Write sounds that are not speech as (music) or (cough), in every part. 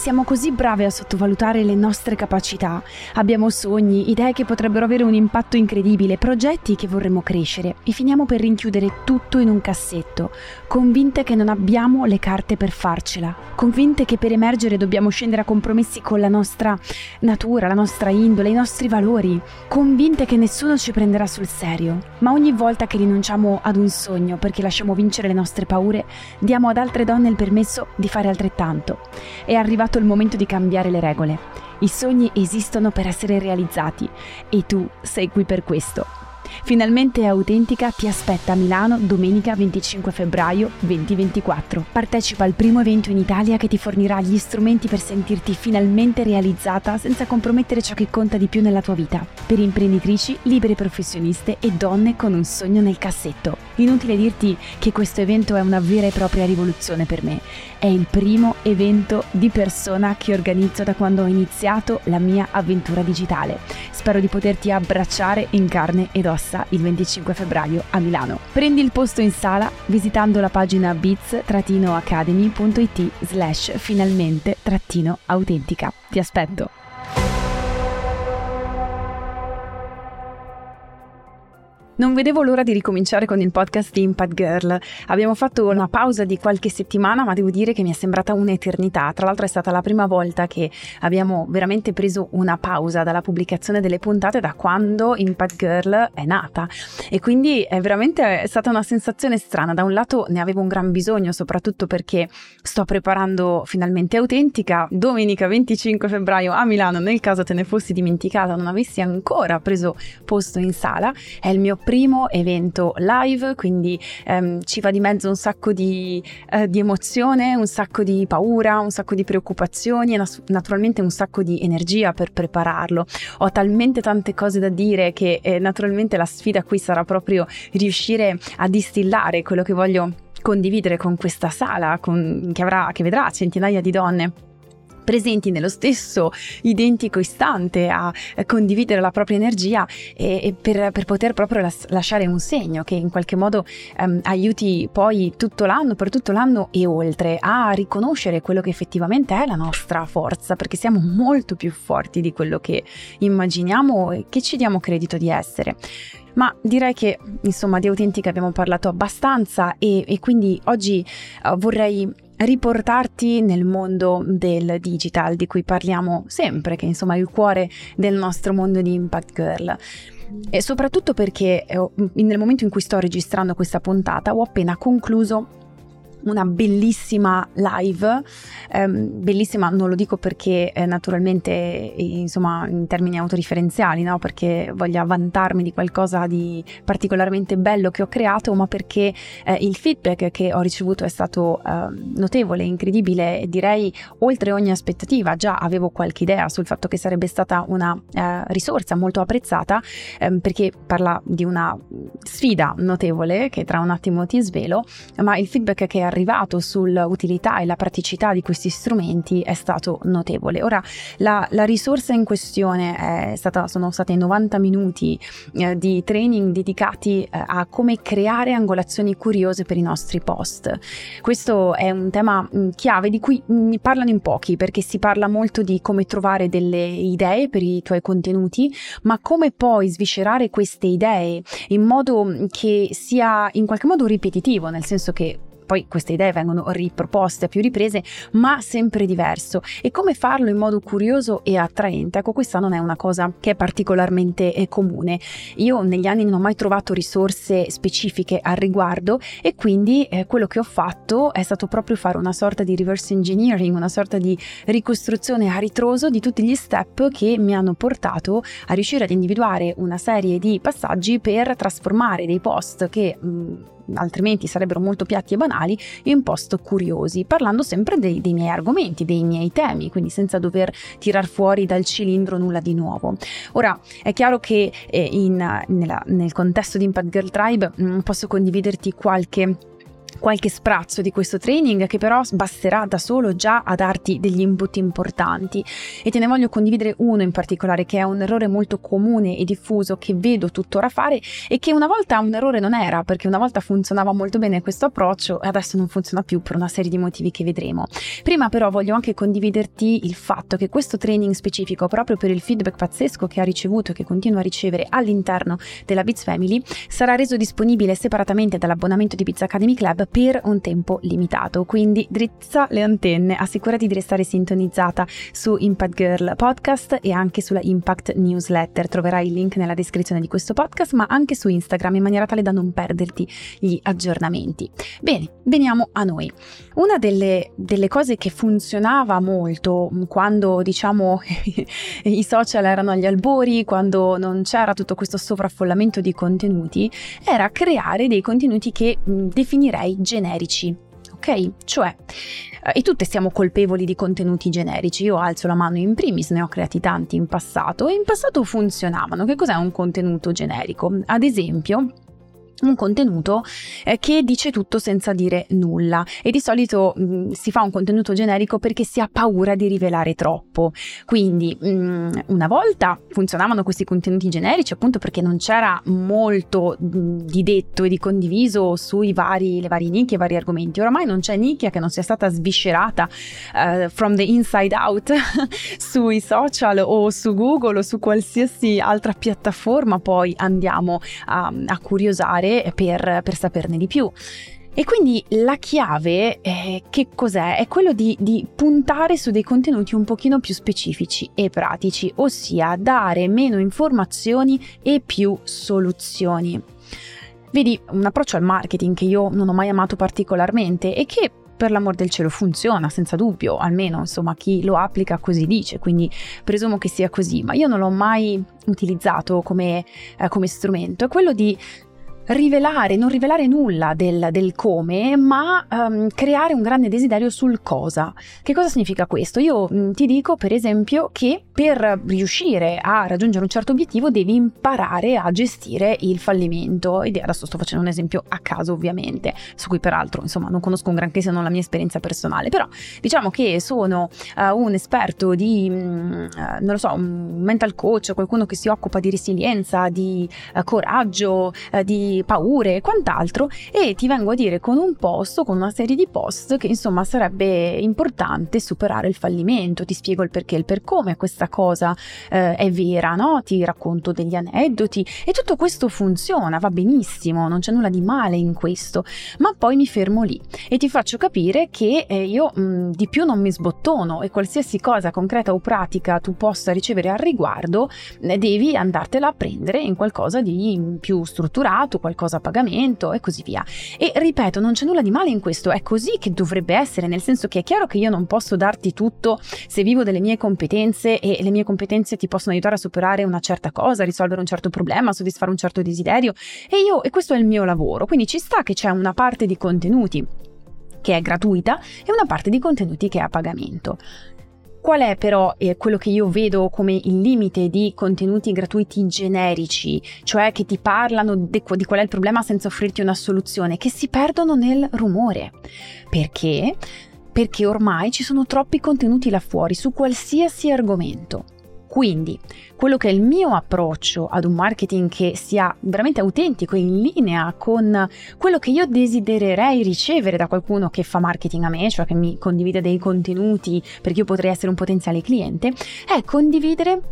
Siamo così brave a sottovalutare le nostre capacità. Abbiamo sogni, idee che potrebbero avere un impatto incredibile, progetti che vorremmo crescere e finiamo per rinchiudere tutto in un cassetto, convinte che non abbiamo le carte per farcela, convinte che per emergere dobbiamo scendere a compromessi con la nostra natura, la nostra indole, i nostri valori, convinte che nessuno ci prenderà sul serio. Ma ogni volta che rinunciamo ad un sogno perché lasciamo vincere le nostre paure, diamo ad altre donne il permesso di fare altrettanto. È arrivato arrivato il momento di cambiare le regole. I sogni esistono per essere realizzati e tu sei qui per questo. Finalmente Autentica ti aspetta a Milano domenica 25 febbraio 2024. Partecipa al primo evento in Italia che ti fornirà gli strumenti per sentirti finalmente realizzata senza compromettere ciò che conta di più nella tua vita. Per imprenditrici, libere professioniste e donne con un sogno nel cassetto. Inutile dirti che questo evento è una vera e propria rivoluzione per me. È il primo evento di persona che organizzo da quando ho iniziato la mia avventura digitale. Spero di poterti abbracciare in carne ed ossa il 25 febbraio a Milano. Prendi il posto in sala visitando la pagina bits-academy.it slash finalmente-autentica. Ti aspetto! Non vedevo l'ora di ricominciare con il podcast di Impact Girl. Abbiamo fatto una pausa di qualche settimana, ma devo dire che mi è sembrata un'eternità. Tra l'altro è stata la prima volta che abbiamo veramente preso una pausa dalla pubblicazione delle puntate da quando Impact Girl è nata. E quindi è veramente stata una sensazione strana. Da un lato ne avevo un gran bisogno, soprattutto perché sto preparando finalmente Autentica domenica 25 febbraio a Milano. Nel caso te ne fossi dimenticata, non avessi ancora preso posto in sala, è il mio primo evento live, quindi ehm, ci va di mezzo un sacco di, eh, di, emozione, un sacco di paura, un sacco di preoccupazioni e naturalmente un sacco di energia per prepararlo. Ho talmente tante cose da dire che eh, naturalmente la sfida qui sarà proprio riuscire a distillare quello che voglio condividere con questa sala con, che, avrà, che vedrà centinaia di donne presenti nello stesso identico istante a condividere la propria energia e, e per, per, poter proprio las- lasciare un segno che in qualche modo um, aiuti poi tutto l'anno, per tutto l'anno e oltre a riconoscere quello che effettivamente è la nostra forza, perché siamo molto più forti di quello che immaginiamo e che ci diamo credito di essere. Ma direi che insomma di autentica abbiamo parlato abbastanza e, e quindi oggi uh, vorrei riportarti nel mondo del digital di cui parliamo sempre, che insomma è il cuore del nostro mondo di Impact Girl. E soprattutto perché eh, nel momento in cui sto registrando questa puntata ho appena concluso una bellissima live, ehm, bellissima non lo dico perché eh, naturalmente insomma in termini autoreferenziali, no? perché voglio vantarmi di qualcosa di particolarmente bello che ho creato, ma perché eh, il feedback che ho ricevuto è stato eh, notevole, incredibile, direi oltre ogni aspettativa, già avevo qualche idea sul fatto che sarebbe stata una eh, risorsa molto apprezzata ehm, perché parla di una sfida notevole che tra un attimo ti svelo, ma il feedback che arrivato sull'utilità e la praticità di questi strumenti è stato notevole. Ora, la, la risorsa in questione stata, sono stati 90 minuti eh, di training dedicati eh, a come creare angolazioni curiose per i nostri post. Questo è un tema mh, mm, chiave di cui mh, mm, parlano in pochi perché si parla molto di come trovare delle idee per i tuoi contenuti, ma come poi sviscerare queste idee in modo mm, che sia in qualche modo ripetitivo, nel senso che poi queste idee vengono riproposte a più riprese, ma sempre diverso. E come farlo in modo curioso e attraente? Ecco, questa non è una cosa che è particolarmente eh, comune. Io negli anni non ho mai trovato risorse specifiche al riguardo e quindi eh, quello che ho fatto è stato proprio fare una sorta di reverse engineering, una sorta di ricostruzione a ritroso di tutti gli step che mi hanno portato a riuscire ad individuare una serie di passaggi per trasformare dei post che mh, altrimenti sarebbero molto piatti e banali, in post curiosi, parlando sempre dei, dei miei argomenti, dei miei temi, quindi senza dover tirar fuori dal cilindro nulla di nuovo. Ora, è chiaro che eh, in, nella, nel contesto di Impact Girl Tribe mh, mm, posso condividerti qualche qualche sprazzo di questo training che però basterà da solo già a darti degli input importanti e te ne voglio condividere uno in particolare che è un errore molto comune e diffuso che vedo tuttora fare e che una volta un errore non era perché una volta funzionava molto bene questo approccio e adesso non funziona più per una serie di motivi che vedremo. Prima però voglio anche condividerti il fatto che questo training specifico proprio per il feedback pazzesco che ha ricevuto e che continua a ricevere all'interno della Biz Family sarà reso disponibile separatamente dall'abbonamento di Biz Academy Club per un tempo limitato. Quindi drizza le antenne, assicurati di restare sintonizzata su Impact Girl Podcast e anche sulla Impact Newsletter. Troverai il link nella descrizione di questo podcast, ma anche su Instagram in maniera tale da non perderti gli aggiornamenti. Bene, veniamo a noi. Una delle, delle cose che funzionava molto quando diciamo (laughs) i social erano agli albori, quando non c'era tutto questo sovraffollamento di contenuti, era creare dei contenuti che definirei generici. Ok? Cioè, eh, e tutte siamo colpevoli di contenuti generici. Io alzo la mano in primis, ne ho creati tanti in passato e in passato funzionavano. Che cos'è un contenuto generico? Ad esempio, un contenuto eh, che dice tutto senza dire nulla e di solito mh, mm, si fa un contenuto generico perché si ha paura di rivelare troppo. Quindi mh, mm, una volta funzionavano questi contenuti generici appunto perché non c'era molto mh, mm, di detto e di condiviso sui vari, le varie nicchie, i vari argomenti. Oramai non c'è nicchia che non sia stata sviscerata uh, from the inside out (laughs) sui social o su Google o su qualsiasi altra piattaforma poi andiamo a, a curiosare per, per saperne di più. E quindi la chiave eh, che cos'è? È quello di, di, puntare su dei contenuti un pochino più specifici e pratici, ossia dare meno informazioni e più soluzioni. Vedi, un approccio al marketing che io non ho mai amato particolarmente e che per l'amor del cielo funziona senza dubbio, almeno insomma chi lo applica così dice, quindi presumo che sia così, ma io non l'ho mai utilizzato come, eh, come strumento, è quello di rivelare, non rivelare nulla del, del come, ma um, creare un grande desiderio sul cosa. Che cosa significa questo? Io mh, ti dico, per esempio, che per riuscire a raggiungere un certo obiettivo devi imparare a gestire il fallimento. E adesso sto facendo un esempio a caso, ovviamente, su cui peraltro, insomma, non conosco un granché se non la mia esperienza personale, però diciamo che sono uh, un esperto di, um, uh, non lo so, un mental coach, qualcuno che si occupa di resilienza, di uh, coraggio, di paure e quant'altro e ti vengo a dire con un post, con una serie di post che insomma sarebbe importante superare il fallimento, ti spiego il perché e il per come questa cosa eh, è vera, no? Ti racconto degli aneddoti e tutto questo funziona, va benissimo, non c'è nulla di male in questo, ma poi mi fermo lì e ti faccio capire che eh, io mh, mm, di più non mi sbottono e qualsiasi cosa concreta o pratica tu possa ricevere al riguardo, eh, devi andartela a prendere in qualcosa di più strutturato, qualcosa a pagamento e così via. E ripeto, non c'è nulla di male in questo, è così che dovrebbe essere, nel senso che è chiaro che io non posso darti tutto se vivo delle mie competenze e le mie competenze ti possono aiutare a superare una certa cosa, risolvere un certo problema, soddisfare un certo desiderio e io e questo è il mio lavoro, quindi ci sta che c'è una parte di contenuti che è gratuita e una parte di contenuti che è a pagamento. Qual è però eh, quello che io vedo come il limite di contenuti gratuiti generici, cioè che ti parlano di, di qual è il problema senza offrirti una soluzione, che si perdono nel rumore. Perché? Perché ormai ci sono troppi contenuti là fuori su qualsiasi argomento. Quindi, quello che è il mio approccio ad un marketing che sia veramente autentico, in linea con quello che io desidererei ricevere da qualcuno che fa marketing a me, cioè che mi condivide dei contenuti perché io potrei essere un potenziale cliente, è condividere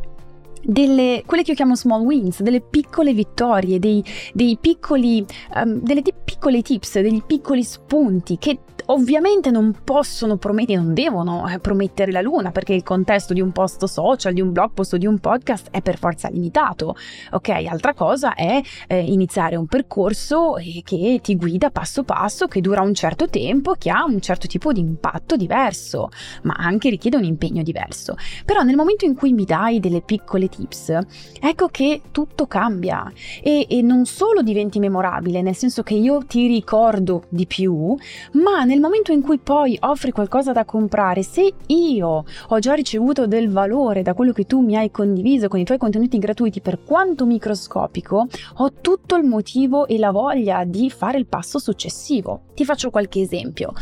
delle, quelle che io chiamo small wins, delle piccole vittorie, dei, dei piccoli, um, delle piccole tips, degli piccoli spunti che ovviamente non possono promettere, non devono eh, promettere la luna perché il contesto di un post social, di un blog post o di un podcast è per forza limitato. Ok, altra cosa è eh, iniziare un percorso eh, che ti guida passo passo, che dura un certo tempo, che ha un certo tipo di impatto diverso, ma anche richiede un impegno diverso. Però nel momento in cui mi dai delle piccole tips, ecco che tutto cambia e, e non solo diventi memorabile, nel senso che io ti ricordo di più, ma nel nel momento in cui poi offri qualcosa da comprare, se io ho già ricevuto del valore da quello che tu mi hai condiviso con i tuoi contenuti gratuiti, per quanto microscopico, ho tutto il motivo e la voglia di fare il passo successivo. Ti faccio qualche esempio.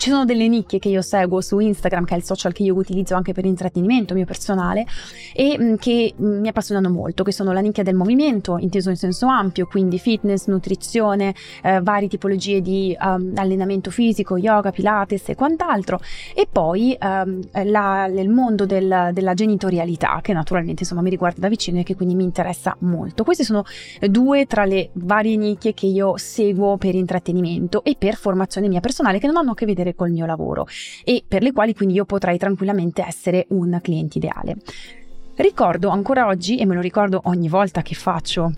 Ci sono delle nicchie che io seguo su Instagram, che è il social che io utilizzo anche per intrattenimento mio personale, e mm, che mm, mi appassionano molto, che sono la nicchia del movimento, inteso in senso ampio, quindi fitness, nutrizione, eh, varie tipologie di um, allenamento fisico, yoga, pilates e quant'altro, e poi um, la, il mondo del, della genitorialità, che naturalmente insomma mi riguarda da vicino e che quindi mi interessa molto. Queste sono due tra le varie nicchie che io seguo per intrattenimento e per formazione mia personale, che non hanno a che vedere col mio lavoro e per le quali quindi io potrei tranquillamente essere un cliente ideale. Ricordo ancora oggi, e me lo ricordo ogni volta che faccio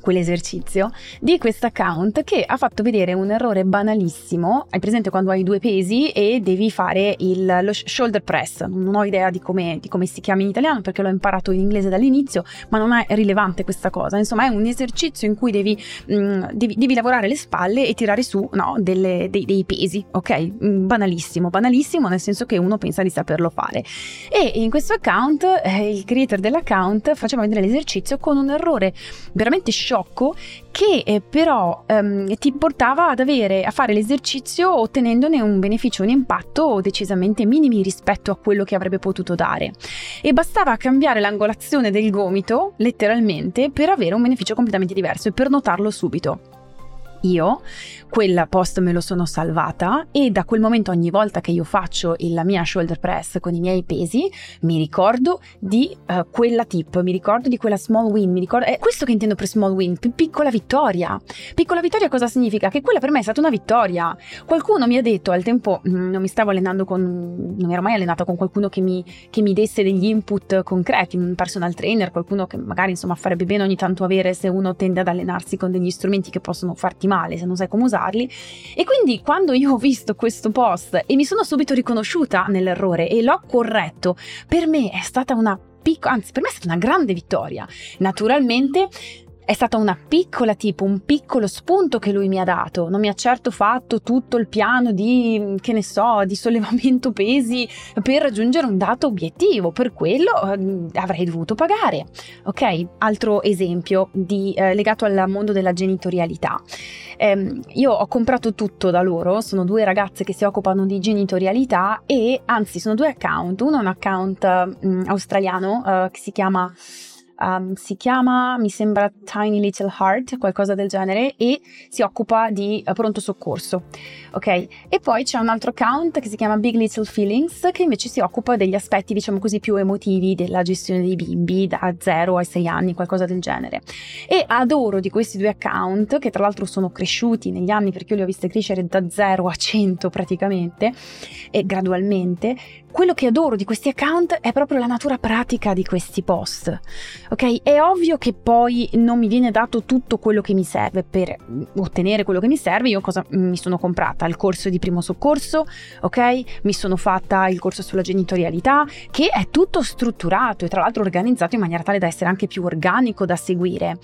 quell'esercizio di questo account che ha fatto vedere un errore banalissimo. Hai presente quando hai due pesi e devi fare il, lo shoulder press? Non ho idea di come, di come si chiama in italiano perché l'ho imparato in inglese dall'inizio, ma non è rilevante questa cosa. Insomma, è un esercizio in cui devi, mh, mm, devi, devi lavorare le spalle e tirare su no, delle, dei, dei, pesi, ok? Mm, banalissimo, banalissimo nel senso che uno pensa di saperlo fare. E in questo account, eh, il creator dell'account faceva vedere l'esercizio con un errore veramente sciocco sciocco che eh, però ehm, ti portava ad avere a fare l'esercizio ottenendone un beneficio, un impatto decisamente minimi rispetto a quello che avrebbe potuto dare. E bastava cambiare l'angolazione del gomito, letteralmente, per avere un beneficio completamente diverso e per notarlo subito io quella post me lo sono salvata e da quel momento ogni volta che io faccio la mia shoulder press con i miei pesi mi ricordo di uh, quella tip, mi ricordo di quella small win, mi ricordo, è questo che intendo per small win, p- piccola vittoria. Piccola vittoria cosa significa? Che quella per me è stata una vittoria. Qualcuno mi ha detto al tempo, mm, non mi stavo allenando con, non ero mai allenata con qualcuno che mi, che mi desse degli input concreti, un personal trainer, qualcuno che magari insomma farebbe bene ogni tanto avere se uno tende ad allenarsi con degli strumenti che possono farti male se non sai come usarli. E quindi quando io ho visto questo post e mi sono subito riconosciuta nell'errore e l'ho corretto, per me è stata una piccola, anzi per me è stata una grande vittoria. Naturalmente è stata una piccola tipo, un piccolo spunto che lui mi ha dato. Non mi ha certo fatto tutto il piano di, che ne so, di sollevamento pesi per raggiungere un dato obiettivo. Per quello eh, avrei dovuto pagare. Ok? Altro esempio di, eh, legato al mondo della genitorialità. Eh, io ho comprato tutto da loro, sono due ragazze che si occupano di genitorialità e anzi sono due account. Uno è un account eh, australiano eh, che si chiama um, si chiama, mi sembra Tiny Little Heart, qualcosa del genere, e si occupa di uh, pronto soccorso. Ok? E poi c'è un altro account che si chiama Big Little Feelings, che invece si occupa degli aspetti, diciamo così, più emotivi della gestione dei bimbi da 0 ai 6 anni, qualcosa del genere. E adoro di questi due account, che tra l'altro sono cresciuti negli anni perché io li ho visti crescere da 0 a 100 praticamente, e gradualmente, quello che adoro di questi account è proprio la natura pratica di questi post. Ok, è ovvio che poi non mi viene dato tutto quello che mi serve per ottenere quello che mi serve. Io cosa mi sono comprata? Il corso di primo soccorso, ok? Mi sono fatta il corso sulla genitorialità, che è tutto strutturato e tra l'altro organizzato in maniera tale da essere anche più organico da seguire.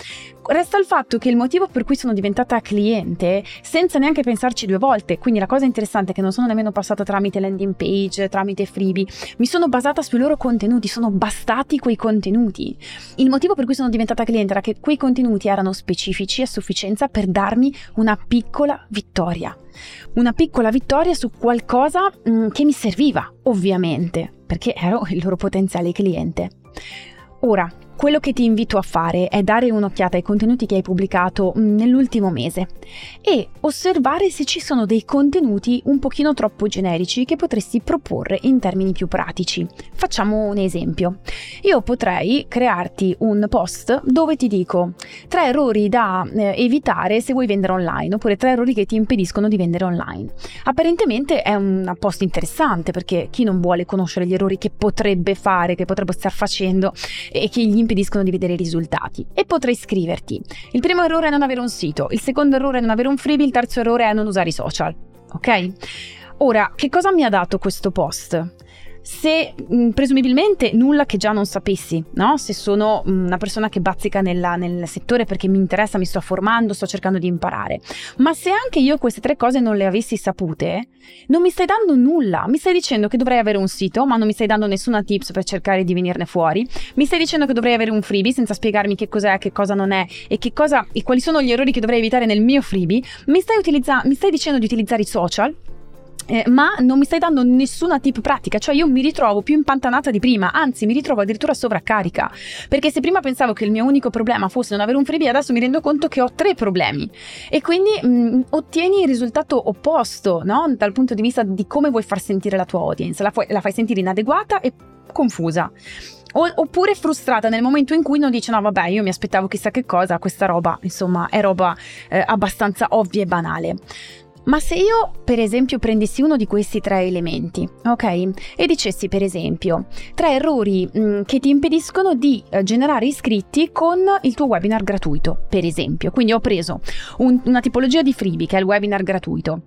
Resta il fatto che il motivo per cui sono diventata cliente, senza neanche pensarci due volte, quindi la cosa interessante è che non sono nemmeno passata tramite landing page, tramite freebie, mi sono basata sui loro contenuti, sono bastati quei contenuti. Il motivo per cui sono diventata cliente era che quei contenuti erano specifici a sufficienza per darmi una piccola vittoria. Una piccola vittoria su qualcosa mh, mm, che mi serviva, ovviamente, perché ero il loro potenziale cliente. Ora, quello che ti invito a fare è dare un'occhiata ai contenuti che hai pubblicato mm, nell'ultimo mese e osservare se ci sono dei contenuti un pochino troppo generici che potresti proporre in termini più pratici. Facciamo un esempio. Io potrei crearti un post dove ti dico tre errori da eh, evitare se vuoi vendere online oppure tre errori che ti impediscono di vendere online. Apparentemente è un post interessante perché chi non vuole conoscere gli errori che potrebbe fare, che potrebbe star facendo e che gli impediscono di vedere i risultati. E potrei scriverti: il primo errore è non avere un sito, il secondo errore è non avere un freebie, il terzo errore è non usare i social. Ok? Ora, che cosa mi ha dato questo post? Se mh, mm, presumibilmente nulla che già non sapessi, no? Se sono mm, una persona che bazzica nella, nel settore perché mi interessa, mi sto formando, sto cercando di imparare. Ma se anche io queste tre cose non le avessi sapute, non mi stai dando nulla. Mi stai dicendo che dovrei avere un sito, ma non mi stai dando nessuna tips per cercare di venirne fuori. Mi stai dicendo che dovrei avere un freebie senza spiegarmi che cos'è, che cosa non è e, cosa, e quali sono gli errori che dovrei evitare nel mio freebie. Mi stai, utilizza- mi stai dicendo di utilizzare i social eh, ma non mi stai dando nessuna tip pratica, cioè io mi ritrovo più impantanata di prima, anzi mi ritrovo addirittura sovraccarica, perché se prima pensavo che il mio unico problema fosse non avere un freebie, adesso mi rendo conto che ho tre problemi e quindi mh, mm, ottieni il risultato opposto, no? dal punto di vista di come vuoi far sentire la tua audience, la, fu- la fai sentire inadeguata e confusa. oppure frustrata nel momento in cui non dice no vabbè io mi aspettavo chissà che cosa, questa roba insomma è roba eh, abbastanza ovvia e banale. Ma se io, per esempio, prendessi uno di questi tre elementi, ok? E dicessi, per esempio, tre errori mh, mm, che ti impediscono di eh, generare iscritti con il tuo webinar gratuito, per esempio. Quindi ho preso un, una tipologia di freebie, che è il webinar gratuito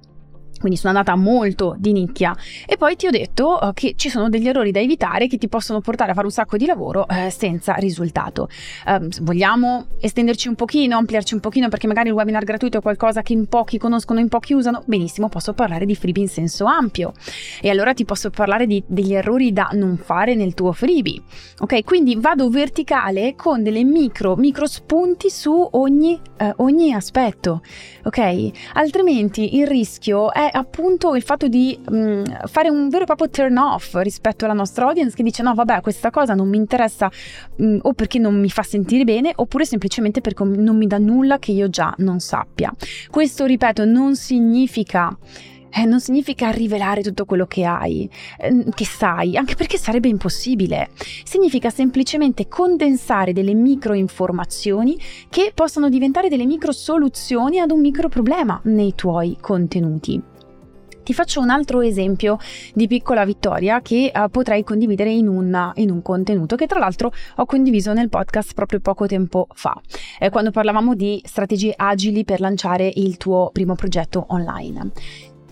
quindi sono andata molto di nicchia e poi ti ho detto uh, che ci sono degli errori da evitare che ti possono portare a fare un sacco di lavoro uh, senza risultato. Uh, vogliamo estenderci un pochino, ampliarci un pochino perché magari il webinar gratuito è qualcosa che in pochi conoscono, in pochi usano, benissimo, posso parlare di freebie in senso ampio e allora ti posso parlare di, degli errori da non fare nel tuo freebie. Ok, quindi vado verticale con delle micro, micro spunti su ogni, eh, ogni aspetto. Ok, altrimenti il rischio è appunto il fatto di mh, mm, fare un vero e proprio turn off rispetto alla nostra audience che dice no vabbè questa cosa non mi interessa mh, mm, o perché non mi fa sentire bene oppure semplicemente perché non mi dà nulla che io già non sappia. Questo ripeto non significa eh, non significa rivelare tutto quello che hai, eh, che sai, anche perché sarebbe impossibile. Significa semplicemente condensare delle micro informazioni che possono diventare delle micro soluzioni ad un micro problema nei tuoi contenuti. Ti faccio un altro esempio di piccola vittoria che uh, potrei condividere in, una, in, un contenuto che tra l'altro ho condiviso nel podcast proprio poco tempo fa, eh, quando parlavamo di strategie agili per lanciare il tuo primo progetto online.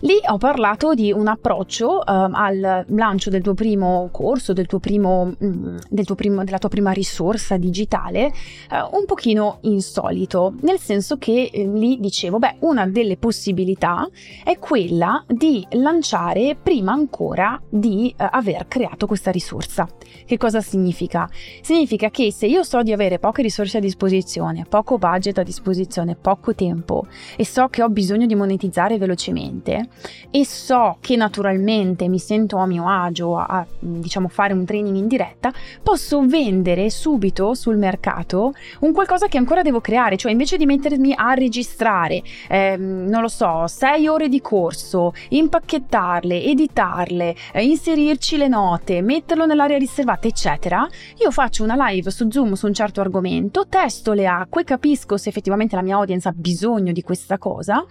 Lì ho parlato di un approccio uh, al lancio del tuo primo corso, del tuo primo, mm, del tuo primo, della tua prima risorsa digitale, uh, un pochino insolito, nel senso che eh, lì dicevo, beh, una delle possibilità è quella di lanciare prima ancora di uh, aver creato questa risorsa. Che cosa significa? Significa che se io so di avere poche risorse a disposizione, poco budget a disposizione, poco tempo e so che ho bisogno di monetizzare velocemente, e so che naturalmente mi sento a mio agio a, diciamo fare un training in diretta, posso vendere subito sul mercato un qualcosa che ancora devo creare, cioè invece di mettermi a registrare, ehm, non lo so, sei ore di corso, impacchettarle, editarle, eh, inserirci le note, metterlo nell'area riservata, eccetera, io faccio una live su Zoom su un certo argomento, testo le acque, capisco se effettivamente la mia audience ha bisogno di questa cosa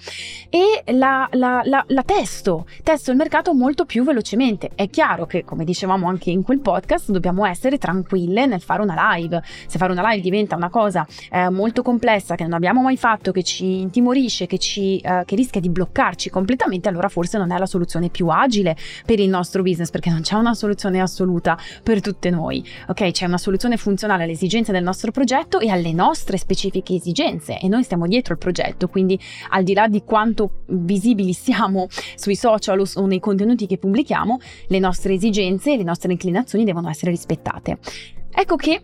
e la, la, la, la testo, testo il mercato molto più velocemente. È chiaro che, come dicevamo anche in quel podcast, dobbiamo essere tranquille nel fare una live. Se fare una live diventa una cosa eh, molto complessa che non abbiamo mai fatto, che ci intimorisce, che, ci, eh, che rischia di bloccarci completamente, allora forse non è la soluzione più agile per il nostro business, perché non c'è una soluzione assoluta per tutte noi. Ok, c'è una soluzione funzionale alle esigenze del nostro progetto e alle nostre specifiche esigenze e noi stiamo dietro il progetto, quindi al di là di quanto visibili siamo pubblichiamo sui social o nei contenuti che pubblichiamo, le nostre esigenze e le nostre inclinazioni devono essere rispettate. Ecco che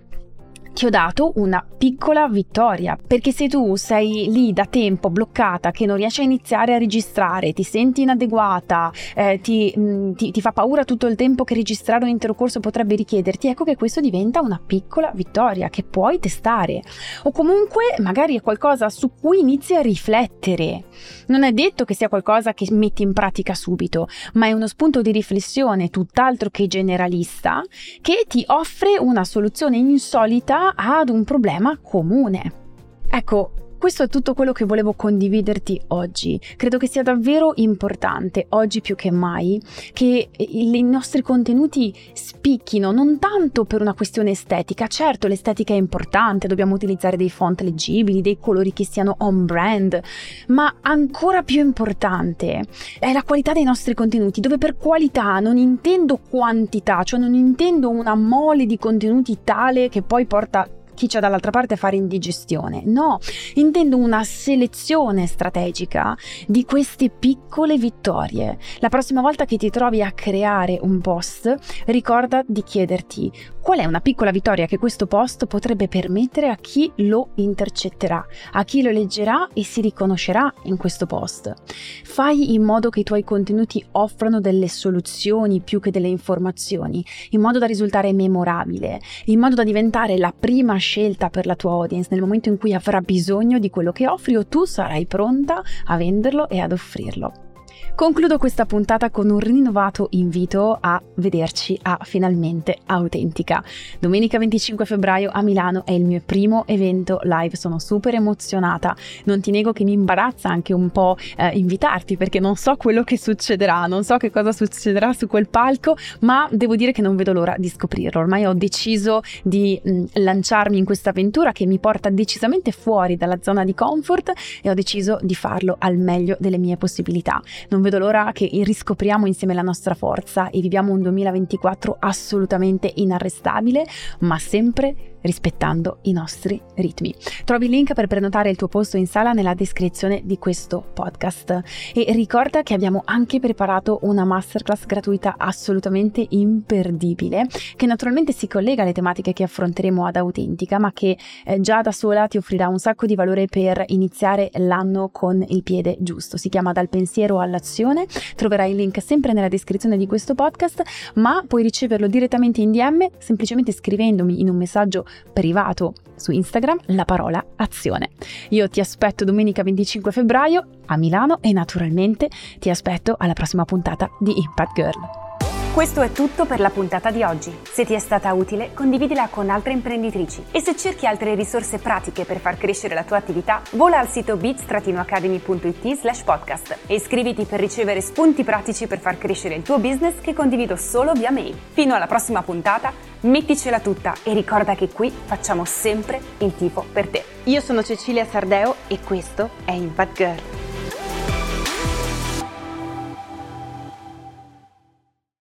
ti ho dato una piccola vittoria, perché se tu sei lì da tempo bloccata, che non riesci a iniziare a registrare, ti senti inadeguata, eh, ti, mh, mm, ti, ti, fa paura tutto il tempo che registrare un intero corso potrebbe richiederti, ecco che questo diventa una piccola vittoria che puoi testare. O comunque magari è qualcosa su cui inizi a riflettere. Non è detto che sia qualcosa che metti in pratica subito, ma è uno spunto di riflessione tutt'altro che generalista che ti offre una soluzione insolita ad un problema comune. Ecco, Questo è tutto quello che volevo condividerti oggi. Credo che sia davvero importante, oggi più che mai, che i nostri contenuti spicchino non tanto per una questione estetica. Certo, l'estetica è importante, dobbiamo utilizzare dei font leggibili, dei colori che siano on brand, ma ancora più importante è la qualità dei nostri contenuti, dove per qualità non intendo quantità, cioè non intendo una mole di contenuti tale che poi porta chi c'è dall'altra parte fare indigestione. No, intendo una selezione strategica di queste piccole vittorie. La prossima volta che ti trovi a creare un post, ricorda di chiederti qual è una piccola vittoria che questo post potrebbe permettere a chi lo intercetterà, a chi lo leggerà e si riconoscerà in questo post. Fai in modo che i tuoi contenuti offrano delle soluzioni più che delle informazioni, in modo da risultare memorabile, in modo da diventare la prima scelta per la tua audience nel momento in cui avrà bisogno di quello che offri o tu sarai pronta a venderlo e ad offrirlo. Concludo questa puntata con un rinnovato invito a vederci a Finalmente Autentica. Domenica 25 febbraio a Milano è il mio primo evento live, sono super emozionata. Non ti nego che mi imbarazza anche un po' eh, invitarti perché non so quello che succederà, non so che cosa succederà su quel palco, ma devo dire che non vedo l'ora di scoprirlo. Ormai ho deciso di mh, mm, lanciarmi in questa avventura che mi porta decisamente fuori dalla zona di comfort e ho deciso di farlo al meglio delle mie possibilità. Non vedo l'ora che riscopriamo insieme la nostra forza e viviamo un 2024 assolutamente inarrestabile, ma sempre rispettando i nostri ritmi. Trovi il link per prenotare il tuo posto in sala nella descrizione di questo podcast e ricorda che abbiamo anche preparato una masterclass gratuita assolutamente imperdibile che naturalmente si collega alle tematiche che affronteremo ad Autentica ma che eh, già da sola ti offrirà un sacco di valore per iniziare l'anno con il piede giusto. Si chiama Dal pensiero all'azione, troverai il link sempre nella descrizione di questo podcast ma puoi riceverlo direttamente in DM semplicemente scrivendomi in un messaggio privato su Instagram la parola azione. Io ti aspetto domenica 25 febbraio a Milano e naturalmente ti aspetto alla prossima puntata di Impact Girl. Questo è tutto per la puntata di oggi. Se ti è stata utile, condividila con altre imprenditrici. E se cerchi altre risorse pratiche per far crescere la tua attività, vola al sito bits-academy.it slash podcast e iscriviti per ricevere spunti pratici per far crescere il tuo business che condivido solo via mail. Fino alla prossima puntata, metticela tutta e ricorda che qui facciamo sempre il tifo per te. Io sono Cecilia Sardeo e questo è Impact Girl.